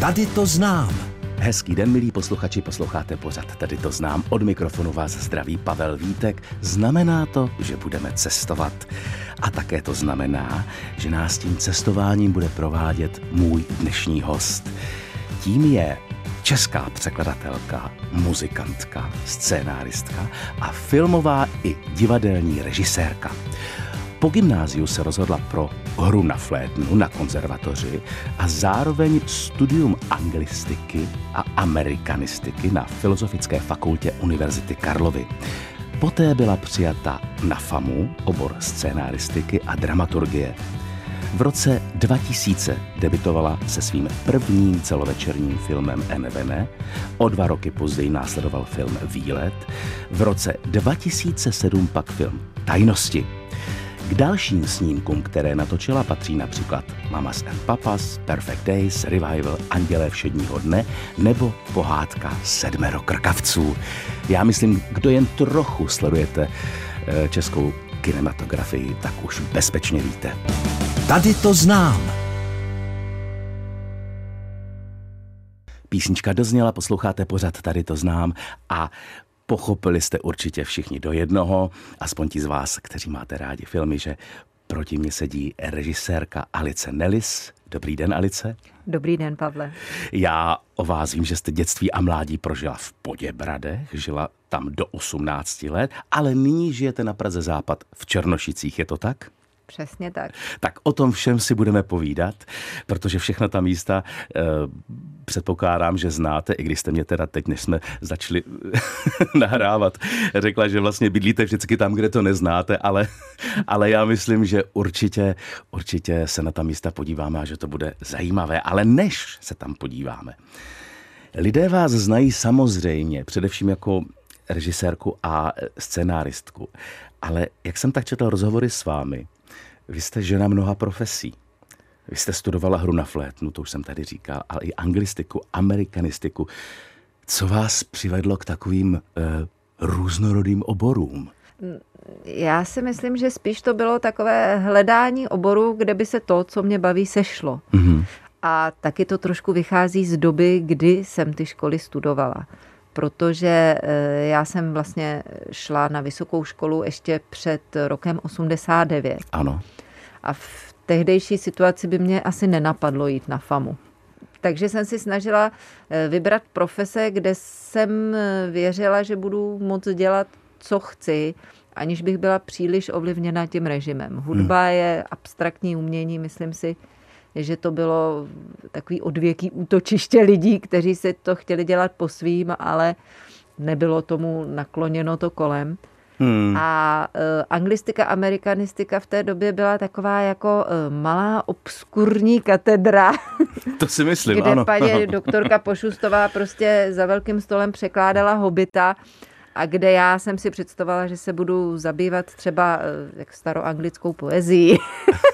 Tady to znám. Hezký den, milí posluchači, posloucháte pořad. Tady to znám. Od mikrofonu vás zdraví Pavel Vítek. Znamená to, že budeme cestovat. A také to znamená, že nás tím cestováním bude provádět můj dnešní host. Tím je česká překladatelka, muzikantka, scénáristka a filmová i divadelní režisérka. Po gymnáziu se rozhodla pro hru na flétnu na konzervatoři a zároveň studium anglistiky a amerikanistiky na Filozofické fakultě Univerzity Karlovy. Poté byla přijata na FAMu, obor scénáristiky a dramaturgie. V roce 2000 debitovala se svým prvním celovečerním filmem Envene, o dva roky později následoval film Výlet, v roce 2007 pak film Tajnosti. K dalším snímkům, které natočila, patří například Mamas and Papas, Perfect Days, Revival, Andělé všedního dne nebo pohádka Sedmero krkavců. Já myslím, kdo jen trochu sledujete eh, českou kinematografii, tak už bezpečně víte. Tady to znám. Písnička dozněla, posloucháte pořad, tady to znám a Pochopili jste určitě všichni do jednoho, aspoň ti z vás, kteří máte rádi filmy, že proti mě sedí režisérka Alice Nellis. Dobrý den, Alice. Dobrý den, Pavle. Já o vás vím, že jste dětství a mládí prožila v Poděbradech, žila tam do 18 let, ale nyní žijete na Praze Západ v Černošicích, je to tak? Přesně tak. Tak o tom všem si budeme povídat, protože všechna ta místa eh, předpokládám, že znáte, i když jste mě teda teď, než jsme začali nahrávat, řekla, že vlastně bydlíte vždycky tam, kde to neznáte, ale, ale já myslím, že určitě, určitě se na ta místa podíváme a že to bude zajímavé. Ale než se tam podíváme, lidé vás znají samozřejmě, především jako režisérku a scénáristku. Ale jak jsem tak četl rozhovory s vámi, vy jste žena mnoha profesí. Vy jste studovala hru na flétnu, to už jsem tady říkal, ale i anglistiku, amerikanistiku. Co vás přivedlo k takovým uh, různorodým oborům? Já si myslím, že spíš to bylo takové hledání oboru, kde by se to, co mě baví, sešlo. Mm-hmm. A taky to trošku vychází z doby, kdy jsem ty školy studovala. Protože eh, já jsem vlastně šla na vysokou školu ještě před rokem 89. Ano. A v tehdejší situaci by mě asi nenapadlo jít na FAMu. Takže jsem si snažila eh, vybrat profese, kde jsem eh, věřila, že budu moc dělat, co chci, aniž bych byla příliš ovlivněna tím režimem. Hudba hmm. je abstraktní umění, myslím si, že to bylo takový odvěký útočiště lidí, kteří si to chtěli dělat po svým, ale nebylo tomu nakloněno to kolem. Hmm. A uh, anglistika, amerikanistika v té době byla taková jako uh, malá obskurní katedra. To si myslím, kde ano. paní doktorka Pošustová prostě za velkým stolem překládala hobita a kde já jsem si představovala, že se budu zabývat třeba eh, jak staroanglickou poezii.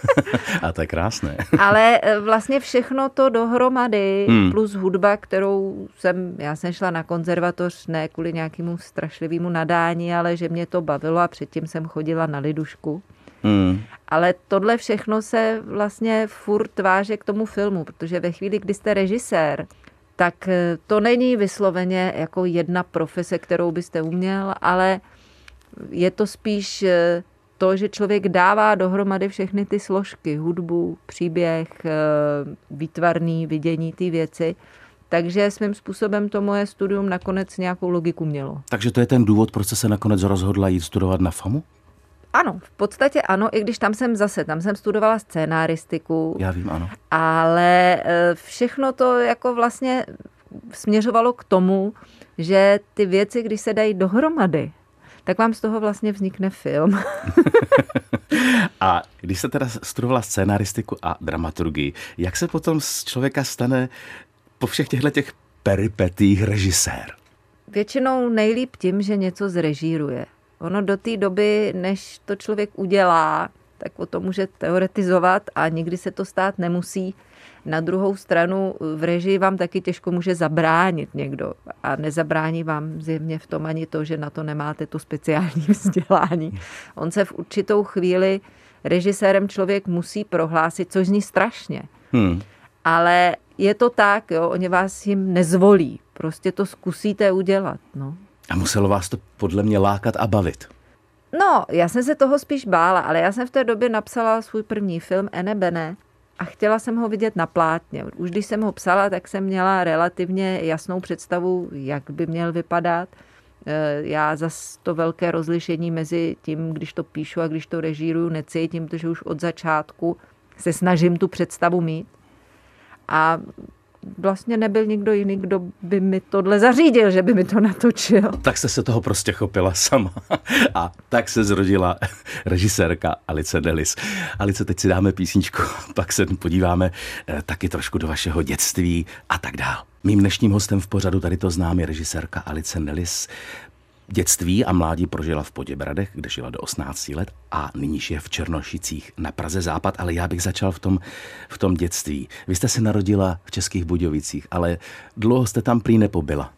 a to je krásné. Ale eh, vlastně všechno to dohromady, hmm. plus hudba, kterou jsem, já jsem šla na konzervatoř ne kvůli nějakému strašlivému nadání, ale že mě to bavilo a předtím jsem chodila na lidušku. Hmm. Ale tohle všechno se vlastně furt váže k tomu filmu, protože ve chvíli, kdy jste režisér, tak eh, to není vysloveně jako jedna profese, kterou byste uměl, ale je to spíš eh, to, že člověk dává dohromady všechny ty složky, hudbu, příběh, eh, výtvarný vidění ty věci. Takže svým způsobem to moje studium nakonec nějakou logiku mělo. Takže to je ten důvod, proč se nakonec rozhodla jít studovat na FAMu? Ano, v podstatě ano, i když tam jsem zase, tam jsem studovala scénáristiku. Já vím, ano. Ale e, všechno to jako vlastně směřovalo k tomu, že ty věci, když se dají dohromady, tak vám z toho vlastně vznikne film. a když se teda studovala scénaristiku a dramaturgii, jak se potom z člověka stane po všech těchto těch peripetích režisér? Většinou nejlíp tím, že něco zrežíruje. Ono do té doby, než to člověk udělá, tak o tom může teoretizovat a nikdy se to stát nemusí. Na druhou stranu v režii vám taky těžko může zabránit někdo a nezabrání vám zjevně v tom ani to, že na to nemáte to speciální vzdělání. On se v určitou chvíli režisérem člověk musí prohlásit, což zní strašně. Hmm. Ale je to tak, jo, oni vás jim nezvolí. Prostě to zkusíte udělat. No. A muselo vás to podle mě lákat a bavit. No, já jsem se toho spíš bála, ale já jsem v té době napsala svůj první film Ene Bene a chtěla jsem ho vidět na plátně. Už když jsem ho psala, tak jsem měla relativně jasnou představu, jak by měl vypadat. Eh, já zas to velké rozlišení mezi tím, když to píšu a když to režíruju, necítím, protože už od začátku se snažím tu představu mít. A vlastně nebyl nikdo jiný, kdo by mi tohle zařídil, že by mi to natočil. Tak jste se toho prostě chopila sama. A tak se zrodila režisérka Alice Delis. Alice, teď si dáme písničku, pak se podíváme eh, taky trošku do vašeho dětství a tak dál. Mým dnešním hostem v pořadu tady to známý režisérka Alice Nelis. Dětství a mládí prožila v Poděbradech, kde žila do 18 let a nyní je v Černošicích na Praze Západ, ale já bych začal v tom, v tom dětství. Vy jste se narodila v Českých Budějovicích, ale dlouho jste tam prý nepobyla.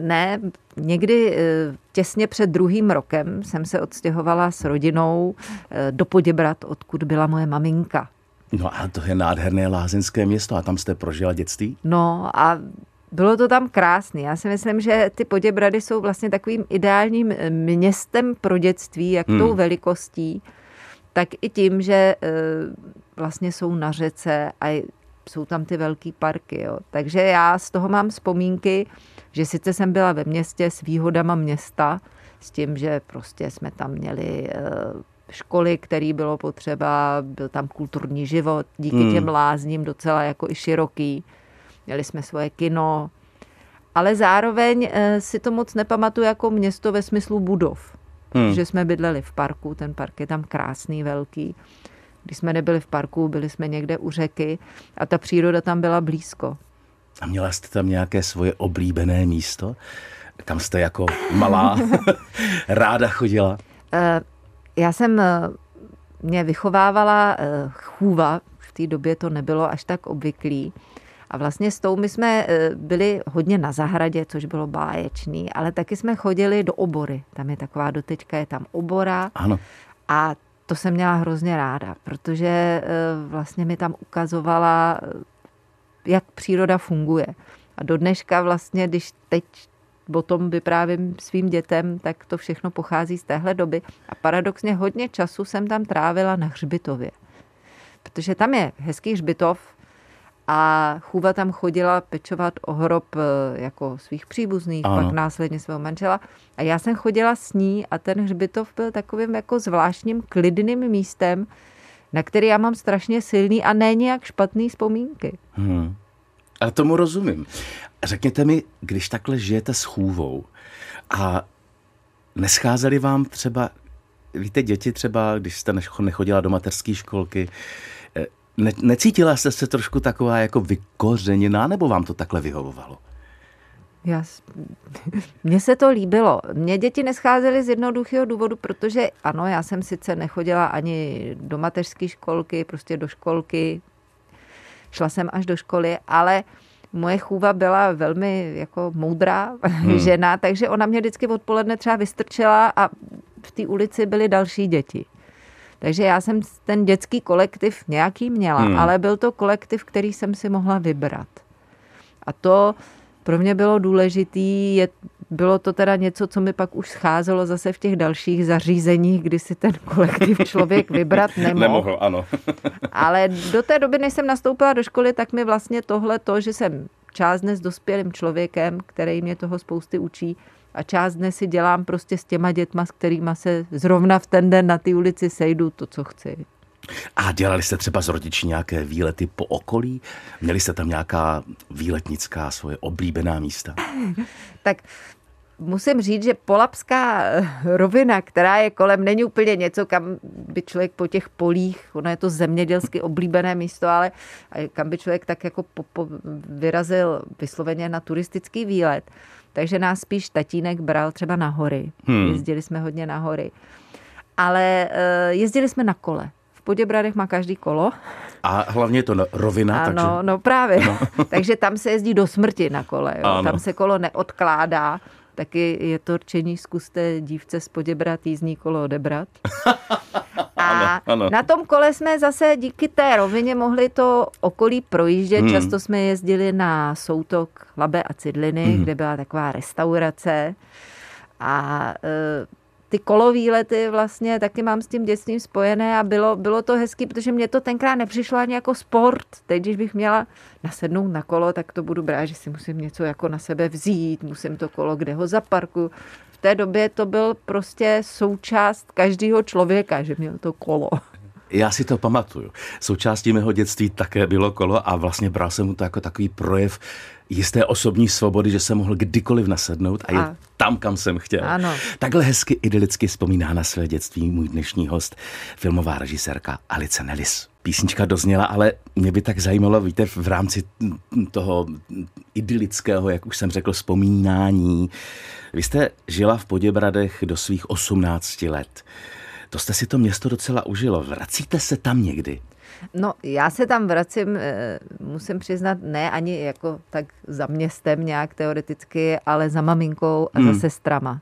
Ne, někdy eh, těsně před druhým rokem jsem se odstěhovala s rodinou eh, do Poděbrad, odkud byla moje maminka. No a to je nádherné lázeňské město a tam jste prožila dětství? No a bylo to tam krásné. Já si myslím, že ty Poděbrady jsou vlastně takovým ideálním eh, městem pro dětství, jak hmm. tou velikostí, tak i tím, že eh, vlastně jsou na řece a jsou tam ty velké parky. Jo. Takže já z toho mám vzpomínky, že sice jsem byla ve městě s výhodama města, s tím, že prostě jsme tam měli eh, školy, který bylo potřeba, byl tam kulturní život, díky hmm. těm lázním docela jako i široký měli jsme svoje kino, ale zároveň eh, si to moc nepamatuju jako město ve smyslu budov. Hmm. Že jsme bydleli v parku, ten park je tam krásný, velký. Když jsme nebyli v parku, byli jsme někde u řeky a ta příroda tam byla blízko. A měla jste tam nějaké svoje oblíbené místo, kam jste jako malá ráda chodila? Eh, já jsem, eh, mě vychovávala chůva, v té době to nebylo až tak obvyklý. A vlastně s tou my jsme eh, byli hodně na zahradě, což bylo báječný, ale taky jsme chodili do obory. Tam je taková doteďka, je tam obora. Ano. A to jsem měla hrozně ráda, protože eh, vlastně mi tam ukazovala, eh, jak příroda funguje. A do dneška vlastně, když teď o tom vyprávím svým dětem, tak to všechno pochází z téhle doby. A paradoxně hodně času jsem tam trávila na hřbitově. Protože tam je hezký hřbitov, a chůva tam chodila pečovat o hrob eh, jako svých příbuzných, ano. pak následně svého manžela. A já jsem chodila s ní a ten hřbitov byl takovým jako zvláštním klidným místem, na který já mám strašně silný a ne nějak špatný vzpomínky. Hmm. A tomu rozumím. Řekněte mi, když takhle žijete s chůvou a nescházeli vám třeba, víte, děti třeba, když jste nechodila do mateřské školky, ne, necítila jste se trošku taková jako vykořeněná, nebo vám to takhle vyhovovalo? Já, mně se to líbilo. Mě děti nescházely z jednoduchého důvodu, protože ano, já jsem sice nechodila ani do mateřské školky, prostě do školky, šla jsem až do školy, ale moje chůva byla velmi jako moudrá hmm. žena, takže ona mě vždycky odpoledne třeba vystrčila a v té ulici byly další děti. Takže já jsem ten dětský kolektiv nějaký měla, hmm. ale byl to kolektiv, který jsem si mohla vybrat. A to pro mě bylo důležitý, je, bylo to teda něco, co mi pak už scházelo zase v těch dalších zařízeních, kdy si ten kolektiv člověk vybrat nemohl. Nemohl, ano. Ale do té doby, než jsem nastoupila do školy, tak mi vlastně tohle to, že jsem část dnes dospělým člověkem, který mě toho spousty učí, a část dnes si dělám prostě s těma dětma, s kterými se zrovna v ten den na ty ulici sejdu to, co chci. A dělali jste třeba s rodiči nějaké výlety po okolí? Měli jste tam nějaká výletnická svoje oblíbená místa? tak musím říct, že Polapská rovina, která je kolem, není úplně něco, kam by člověk po těch polích, ono je to zemědělsky oblíbené místo, ale kam by člověk tak jako po, po, vyrazil vysloveně na turistický výlet. Takže nás spíš tatínek bral třeba na hory. Hmm. Jezdili jsme hodně na hory. Ale uh, jezdili jsme na kole. V Poděbradech má každý kolo. A hlavně je to rovina. Ano, takže... no právě. No. takže tam se jezdí do smrti na kole. Jo. Tam se kolo neodkládá. Taky je to rčení, zkuste dívce z Poděbrad jízdní kolo odebrat. A Ano, ano. na tom kole jsme zase díky té rovině mohli to okolí projíždět. Hmm. Často jsme jezdili na soutok Labe a Cidliny, Hmm. kde byla taková restaurace. A e, ty kolovýlety vlastně taky mám s tím dětstvím spojené a bylo, bylo to hezký, protože mě to tenkrát nepřišlo ani jako sport. Teď, když bych měla nasednout na kolo, tak to budu brát, že si musím něco jako na sebe vzít, musím to kolo, kde ho zaparku. V té době to byl prostě součást každého člověka, že měl to kolo. Já si to pamatuju. Součástí mého dětství také bylo kolo a vlastně bral jsem mu to jako takový projev jisté osobní svobody, že jsem mohl kdykoliv nasednout a jet A- tam, kam jsem chtěl. Ano. Takhle hezky idylicky vzpomíná na své dětství můj dnešní host, filmová režisérka Alice Nellis. Písnička dozněla, ale mě by tak zajímalo, víte, v rámci toho idylického, jak už jsem řekl, vzpomínání. Vy jste žila v Poděbradech do svých 18 let. To jste si to město docela užilo. Vracíte se tam někdy? No, já se tam vracím, eh, musím přiznat, ne ani jako tak za městem nějak teoreticky, ale za maminkou a Hmm. za sestrama.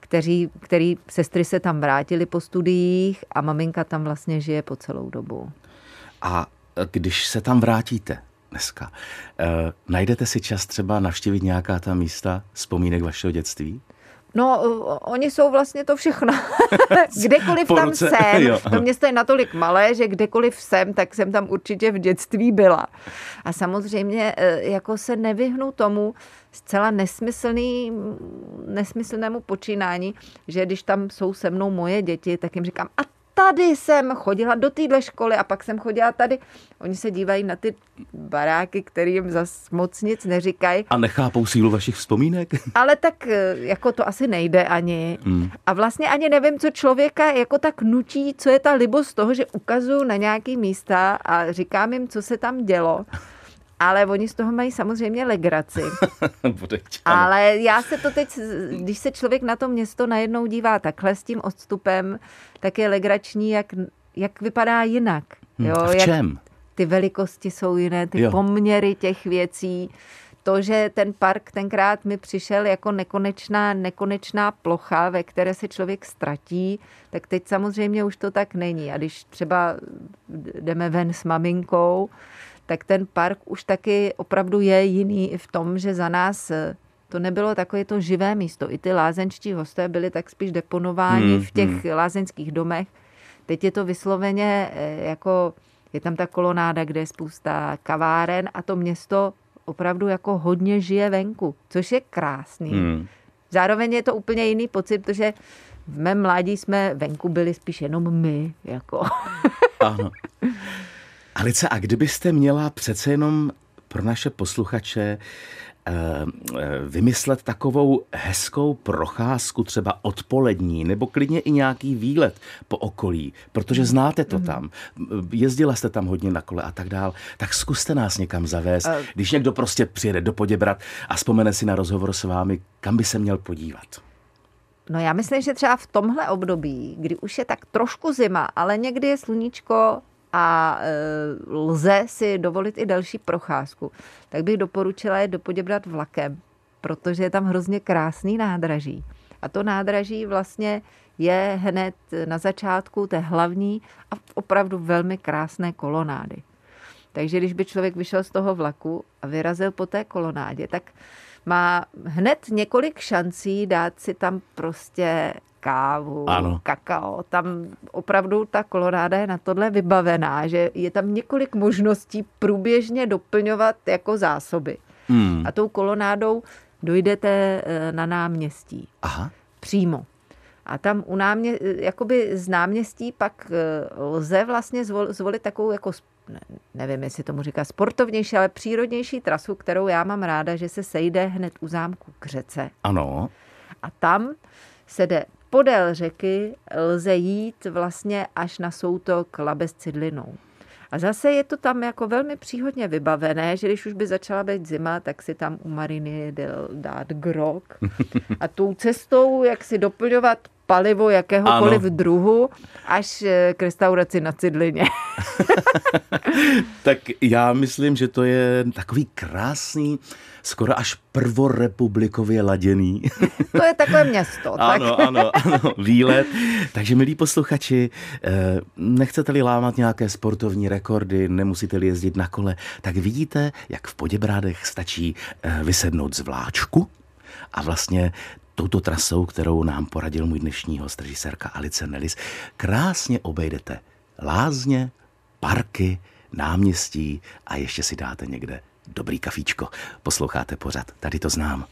Kteří, který sestry se tam vrátili po studiích a maminka tam vlastně žije po celou dobu. A když se tam vrátíte dneska, eh, najdete si čas třeba navštívit nějaká ta místa vzpomínek vašeho dětství? No, o- oni jsou vlastně to všechno. kdekoliv tam ruce, jsem, jo. to město je natolik malé, že kdekoliv jsem, tak jsem tam určitě v dětství byla. A samozřejmě eh, jako se nevyhnu tomu zcela nesmyslný, nesmyslnému počínání, že když tam jsou se mnou moje děti, tak jim říkám, a tady jsem chodila do téhle školy a pak jsem chodila tady. Oni se dívají na ty baráky, kterým zas moc nic neříkají. A nechápou sílu vašich vzpomínek? Ale tak eh, jako to asi nejde ani. Hmm. A vlastně ani nevím, co člověka jako tak nutí, co je ta libost toho, že ukazuju na nějaký místa a říkám jim, co se tam dělo. Ale oni z toho mají samozřejmě legraci. Ale já se to teď, když se člověk na to město najednou dívá takhle s tím odstupem, tak je legrační, jak, jak vypadá jinak. Hm, Jo, v jak čem? ty velikosti jsou jiné, ty jo. poměry těch věcí. To, že ten park tenkrát mi přišel jako nekonečná, nekonečná plocha, ve které se člověk ztratí, tak teď samozřejmě už to tak není. A když třeba jdeme ven s maminkou, tak ten park už taky opravdu je jiný i v tom, že za nás eh, to nebylo takové to živé místo. I ty lázenčtí hosté byli tak spíš deponováni Hmm, v těch lázeňských domech. Teď je to vysloveně eh, jako, je tam ta kolonáda, kde je spousta kaváren a to město opravdu jako hodně žije venku, což je krásný. Hmm. Zároveň je to úplně jiný pocit, protože v mém mládí jsme venku byli spíš jenom my. Jako. Ano. Alice, a kdybyste měla přece jenom pro naše posluchače eh, eh, vymyslet takovou hezkou procházku, třeba odpolední, nebo klidně i nějaký výlet po okolí, protože znáte to tam, jezdila jste tam hodně na kole a tak dál, tak zkuste nás někam zavést. Eh. Když někdo prostě přijede do Poděbrat a vzpomene si na rozhovor s vámi, kam by se měl podívat? No já myslím, že třeba v tomhle období, kdy už je tak trošku zima, ale někdy je sluníčko a e, lze si dovolit i další procházku, tak bych doporučila je do Poděbrat vlakem, protože je tam hrozně krásný nádraží. A to nádraží vlastně je hned na začátku té hlavní a opravdu velmi krásné kolonády. Takže když by člověk vyšel z toho vlaku a vyrazil po té kolonádě, tak má hned několik šancí dát si tam prostě kávu, Ano. kakao. Tam opravdu ta kolonáda je na tohle vybavená, že je tam několik možností průběžně doplňovat jako zásoby. Hmm. A tou kolonádou dojdete eh, na náměstí Aha. přímo. A tam u námě, jakoby z náměstí pak eh, lze vlastně zvol, zvolit takovou jako, nevím, jestli tomu říká sportovnější, ale přírodnější trasu, kterou já mám ráda, že se sejde hned u zámku k řece. Ano. A tam se jde podél řeky, lze jít vlastně až na soutok Labe s Cidlinou. A zase je to tam jako velmi příhodně vybavené, že když už by začala být zima, tak si tam u Mariny jde dát grok. A tou cestou, jak si doplňovat palivo jakéhokoliv ano. druhu, až eh, k restauraci na Cidlině. tak já myslím, že to je takový krásný, skoro až prvorepublikově laděný. to je takové město. ano, tak. ano, ano, výlet. Takže milí posluchači, eh, nechcete-li lámat nějaké sportovní rekordy, nemusíte-li jezdit na kole, tak vidíte, jak v Poděbrádech stačí eh, vysednout z vláčku a vlastně touto trasou, kterou nám poradil můj dnešní host, režisérka Alice Nelis, krásně obejdete lázně, parky, náměstí a ještě si dáte někde dobrý kafíčko. Posloucháte pořad, tady to znám.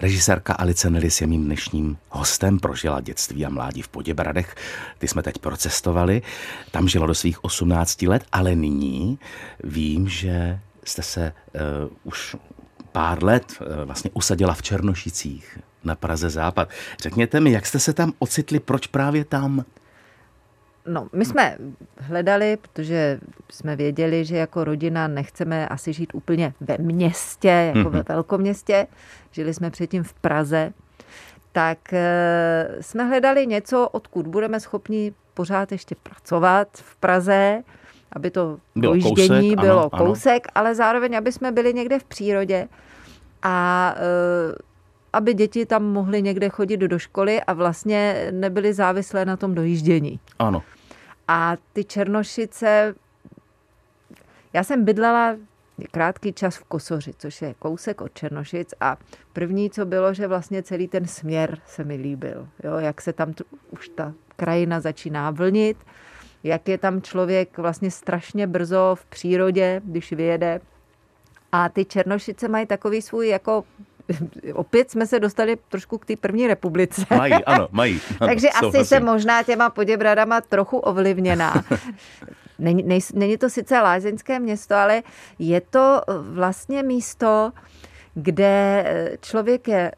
Režisérka Alice Nelis je mým dnešním hostem, prožila dětství a mládí v Poděbradech. Ty jsme teď procestovali, tam žila do svých 18 let, ale nyní vím, že jste se uh, už pár let uh, vlastně usadila v Černošicích na Praze Západ. Řekněte mi, jak jste se tam ocitli, proč právě tam? No, my jsme hledali, protože jsme věděli, že jako rodina nechceme asi žít úplně ve městě, jako mm-hmm. ve velkoměstě. Žili jsme předtím v Praze. Tak e, jsme hledali něco, odkud budeme schopni pořád ještě pracovat v Praze, aby to bylo dojíždění kousek, bylo ano, kousek, ano. ale zároveň, aby jsme byli někde v přírodě. A e, aby děti tam mohly někde chodit do školy a vlastně nebyly závislé na tom dojíždění. Ano. A ty Černošice, já jsem bydlela krátký čas v Kosoři, což je kousek od Černošic a první, co bylo, že vlastně celý ten směr se mi líbil. Jo, jak se tam už ta krajina začíná vlnit, jak je tam člověk vlastně strašně brzo v přírodě, když vyjede. A ty Černošice mají takový svůj jako opět jsme se dostali trošku k té první republice. Mají, ano, mají. Ano, Takže souhlasím. asi se možná těma poděbradama trochu ovlivněná. Není, nej, není to sice lázeňské město, ale je to vlastně místo, kde člověk je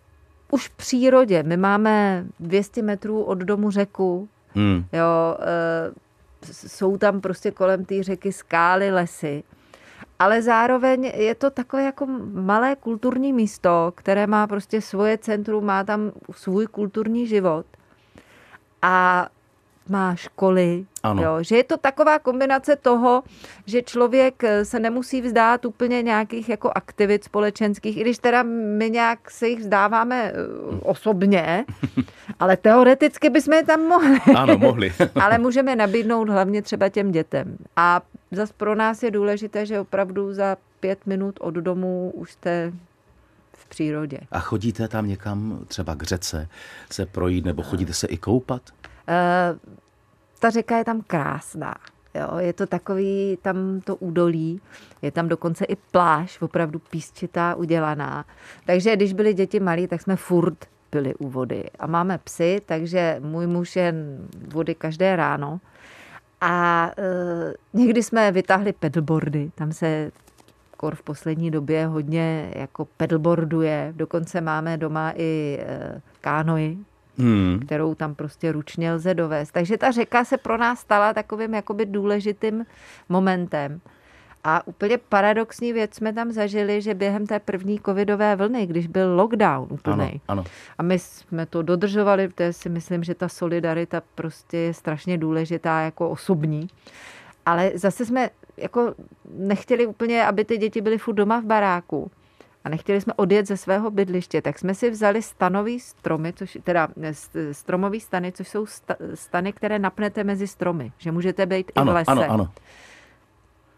už v přírodě. My máme 200 metrů od domu řeku. Hmm. Jo, e, jsou tam prostě kolem té řeky skály, lesy ale zároveň je to takové jako malé kulturní místo, které má prostě svoje centrum, má tam svůj kulturní život a má školy. Ano. Jo, že je to taková kombinace toho, že člověk se nemusí vzdát úplně nějakých jako aktivit společenských, i když teda my nějak se jich vzdáváme eh, osobně, ale teoreticky bychom je tam mohli. Ano, mohli. ale můžeme nabídnout hlavně třeba těm dětem. A Zas pro nás je důležité, že opravdu za pět minut od domu už jste v přírodě. A chodíte tam někam třeba k řece se projít, nebo chodíte se i koupat? Uh, ta řeka je tam krásná. Jo, je to takový, tam to údolí, je tam dokonce i pláž, opravdu písčitá, udělaná. Takže když byly děti malí, tak jsme furt byli u vody. A máme psy, takže můj muž je vody každé ráno. A e, někdy jsme vytáhli pedalboardy, tam se kor v poslední době hodně jako pedalboarduje. Dokonce máme doma i e, kánoji, hmm. kterou tam prostě ručně lze dovést. Takže ta řeka se pro nás stala takovým jakoby důležitým momentem. A úplně paradoxní věc jsme tam zažili, že během té první covidové vlny, když byl lockdown úplný, ano, ano. a my jsme to dodržovali, protože si myslím, že ta solidarita prostě je strašně důležitá jako osobní, ale zase jsme jako nechtěli úplně, aby ty děti byly furt doma v baráku a nechtěli jsme odjet ze svého bydliště, tak jsme si vzali stanový stromy, což, teda stromový stany, což jsou stany, které napnete mezi stromy, že můžete být ano, i v lese. Ano, ano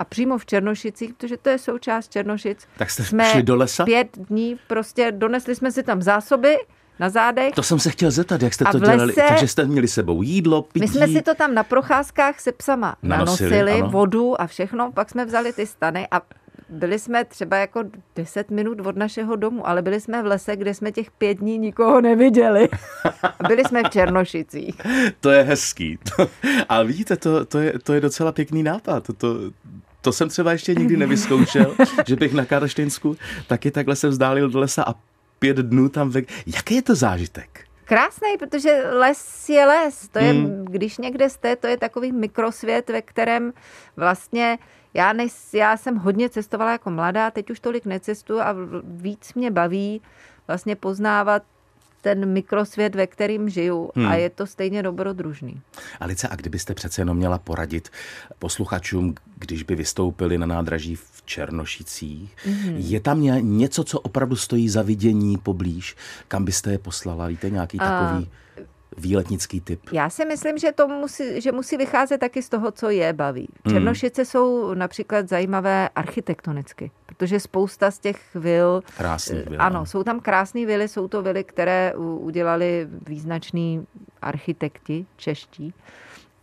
a přímo v Černošicích, protože to je součást Černošic. Tak jste jsme šli do lesa? Pět dní prostě donesli jsme si tam zásoby, na zádech. To jsem se chtěl zeptat, jak jste to lese, dělali. Takže jste měli sebou jídlo, pití. My jsme si to tam na procházkách se psama nanosili, nanosili vodu a všechno. Pak jsme vzali ty stany a byli jsme třeba jako 10 minut od našeho domu, ale byli jsme v lese, kde jsme těch pět dní nikoho neviděli. A byli jsme v Černošicích. To je hezký. A vidíte, to, to, je, to je docela pěkný nápad. To, to jsem třeba ještě nikdy nevyzkoušel, že bych na Karlštejnsku taky takhle se vzdálil do lesa a pět dnů tam ve... Jaký je to zážitek? Krásný, protože les je les. To je, hmm. když někde jste, to je takový mikrosvět, ve kterém vlastně já, než, já jsem hodně cestovala jako mladá, teď už tolik necestuju a víc mě baví vlastně poznávat ten mikrosvět, ve kterým žiju hmm. a je to stejně dobrodružný. Alice, a kdybyste přece jenom měla poradit posluchačům, když by vystoupili na nádraží v Černošicích, hmm. je tam něco, co opravdu stojí za vidění poblíž, kam byste je poslala? Víte, nějaký takový... A výletnický typ? Já si myslím, že to musí, že musí vycházet taky z toho, co je baví. Hmm. Černošice mm. jsou například zajímavé architektonicky, protože spousta z těch vil... Krásný vil. Ano, jsou tam krásné vily, jsou to vily, které udělali význační architekti čeští.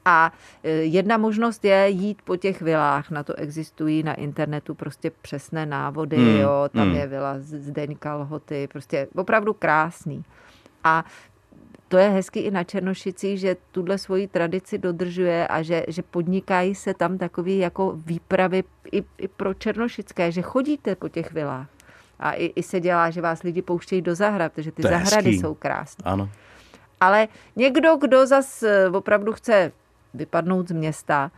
A e, jedna možnost je jít po těch vilách, na to existují na internetu prostě přesné návody, mm, jo, tam mm. je vila Zdeňka Lhoty, prostě opravdu krásný. A to je hezky i na Černošicích, že tuhle svoji tradici dodržuje a že, že podnikají se tam takový jako výpravy i, i pro černošické, že chodíte po těch vilách. A i, i se dělá, že vás lidi pouštějí do zahrad, protože ty zahrady hezký. jsou krásné. Ano. Ale někdo, kdo zas eh, opravdu chce vypadnout z města,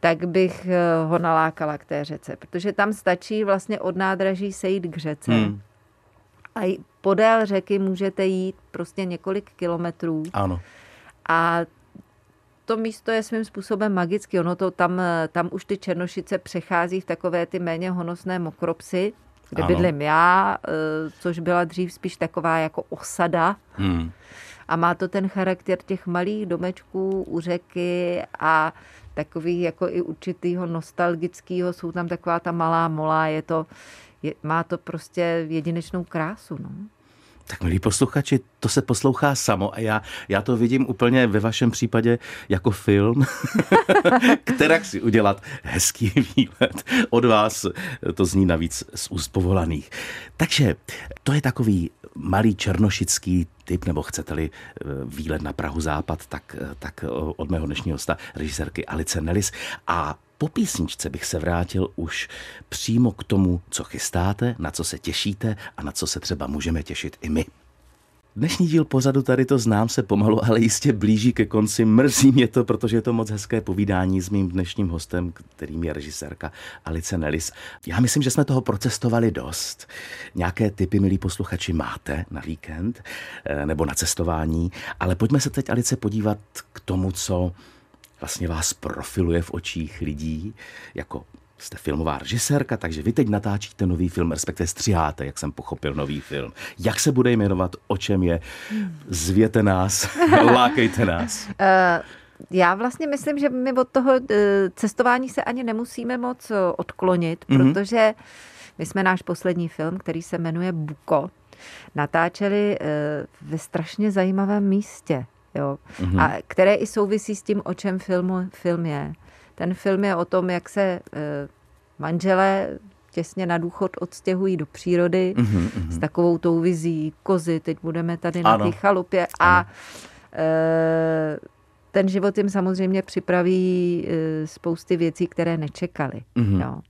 tak bych eh, ho nalákala k té řece, protože tam stačí vlastně od nádraží sejít k řece. Hmm a podél řeky můžete jít prostě několik kilometrů. Ano. A to místo je svým způsobem magické. Ono to tam, tam už ty černošice přechází v takové ty méně honosné mokropsy, kde ano. bydlím já, eh, což byla dřív spíš taková jako osada. Hmm. A má to ten charakter těch malých domečků u řeky a takový jako i určitýho nostalgického, jsou tam taková ta malá mola, je to, je, má to prostě jedinečnou krásu. No. Tak milí posluchači, to se poslouchá samo a já, já to vidím úplně ve vašem případě jako film, která si udělat hezký výlet od vás. To zní navíc z úst povolaných. Takže to je takový malý černošický typ, nebo chcete-li eh, výlet na Prahu Západ, tak, eh, tak od mého dnešního hosta, režisérky Alice Nelis. A po písničce bych se vrátil už přímo k tomu, co chystáte, na co se těšíte a na co se třeba můžeme těšit i my. Dnešní díl pozadu tady to znám se pomalu, ale jistě blíží ke konci. Mrzí mě to, protože je to moc hezké povídání s mým dnešním hostem, kterým je režisérka Alice Nelis. Já myslím, že jsme toho procestovali dost. Nějaké typy, milí posluchači, máte na víkend eh, nebo na cestování, ale pojďme se teď, Alice, podívat k tomu, co vlastně vás profiluje v očích lidí jako jste filmová režisérka, takže vy teď natáčíte nový film, respektive stříháte, jak jsem pochopil, nový film. Jak se bude jmenovat, o čem je? Zvěte nás, lákejte nás. Uh, já vlastně myslím, že my od toho eh, cestování se ani nemusíme moc eh, odklonit, mm-hmm. protože my jsme náš poslední film, který se jmenuje Buko, natáčeli ve strašně zajímavém místě jo, mm-hmm. a které i souvisí s tím, o čem film, film je. Ten film je o tom, jak se e, manželé těsně na důchod odstěhují do přírody mm-hmm. s takovou tou vizí kozy, teď budeme tady ano. na té chalupě a ano. e, ten život jim samozřejmě připraví e, spousty věcí, které nečekali. Mm-hmm. Jo.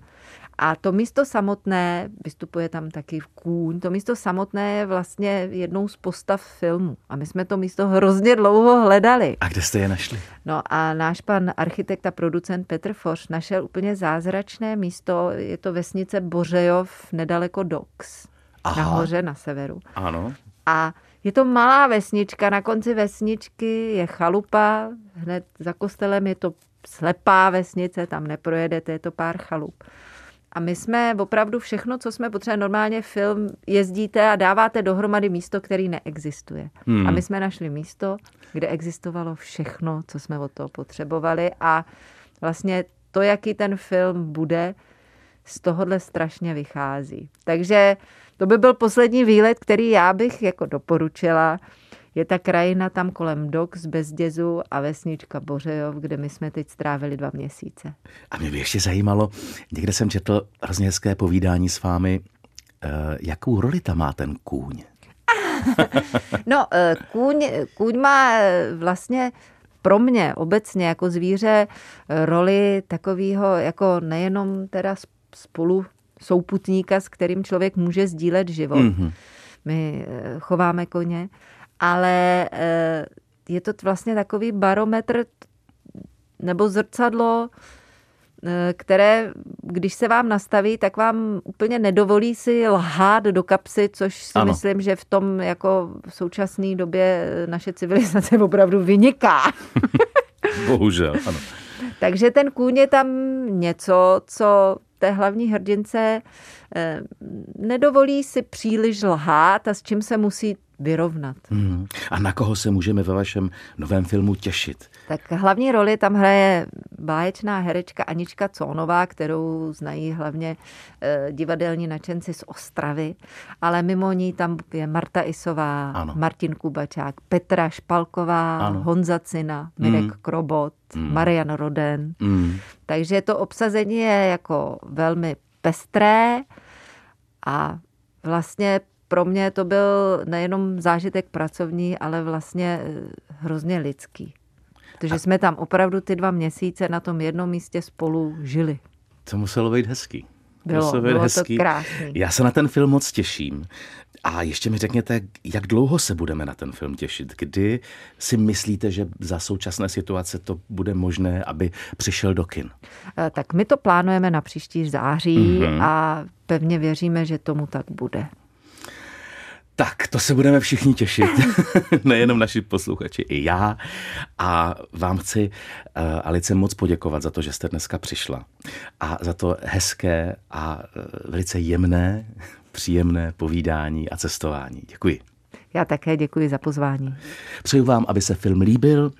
A to místo samotné, vystupuje tam taky v kůň, to místo samotné je vlastně jednou z postav filmu. A my jsme to místo hrozně dlouho hledali. A kde jste je našli? No a náš pan architekt a producent Petr Foš našel úplně zázračné místo. Je to vesnice Bořejov nedaleko Dox. Aha. Nahoře na severu. Ano. A je to malá vesnička, na konci vesničky je chalupa, hned za kostelem je to slepá vesnice, tam neprojedete, je to pár chalup. A my jsme opravdu všechno, co jsme potřebovali, normálně film jezdíte a dáváte dohromady místo, který neexistuje. Hmm. A my jsme našli místo, kde existovalo všechno, co jsme od toho potřebovali a vlastně to, jaký ten film bude, z tohohle strašně vychází. Takže to by byl poslední výlet, který já bych jako doporučila je ta krajina tam kolem Dox, Bezdězu a vesnička Bořejov, kde my jsme teď strávili dva měsíce. A mě by ještě zajímalo, někde jsem četl hrozně hezké povídání s vámi, uh, jakou roli tam má ten kůň? no, uh, kůň, kůň má eh, vlastně pro mě obecně jako zvíře roli takového jako nejenom teda spolu souputníka, s kterým člověk může sdílet život. Mm-hmm. My chováme koně, ale eh, je to vlastně takový barometr nebo zrcadlo eh, které, když se vám nastaví, tak vám úplně nedovolí si lhát do kapsy, což si ano. myslím, že v tom jako v současné době naše civilizace opravdu vyniká. Bohužel, ano. Takže ten kůň je tam něco, co té hlavní hrdince eh, nedovolí si příliš lhát a s čím se musí vyrovnat. Hmm. A na koho se můžeme ve vašem novém filmu těšit? Tak hlavní roli tam hraje báječná herečka Anička Cónová, kterou znají hlavně eh, divadelní načenci z Ostravy, ale mimo ní tam je Marta Isová, ano. Martin Kubačák, Petra Špalková, ano. Honza Cina, Mirek hmm. Krobot, hmm. Marian Roden. Hmm. Takže to obsazení je jako velmi pestré a vlastně pro mě to byl nejenom zážitek pracovní, ale vlastně eh, hrozně lidský. Protože jsme tam opravdu ty dva měsíce na tom jednom místě spolu žili. To muselo být hezký. Bylo, bylo hezký. to krásný. Já se na ten film moc těším. A ještě mi řekněte, jak dlouho se budeme na ten film těšit? Kdy si myslíte, že za současné situace to bude možné, aby přišel do kin? Eh, tak my to plánujeme na příští září mm-hmm. a pevně věříme, že tomu tak bude. Tak, to se budeme všichni těšit. Nejenom naši posluchači, i já. A vám chci, uh, Alice, moc poděkovat za to, že jste dneska přišla. A za to hezké a uh, velice jemné, příjemné povídání a cestování. Děkuji. Já také děkuji za pozvání. Přeju vám, aby se film líbil,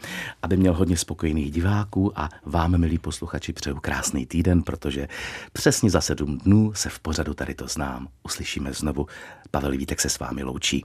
aby měl hodně spokojených diváků a vám, milí posluchači, přeju krásný týden, protože přesně za sedm dnů se v pořadu tady to znám. Uslyšíme znovu. Pavel Vítek se s vámi loučí.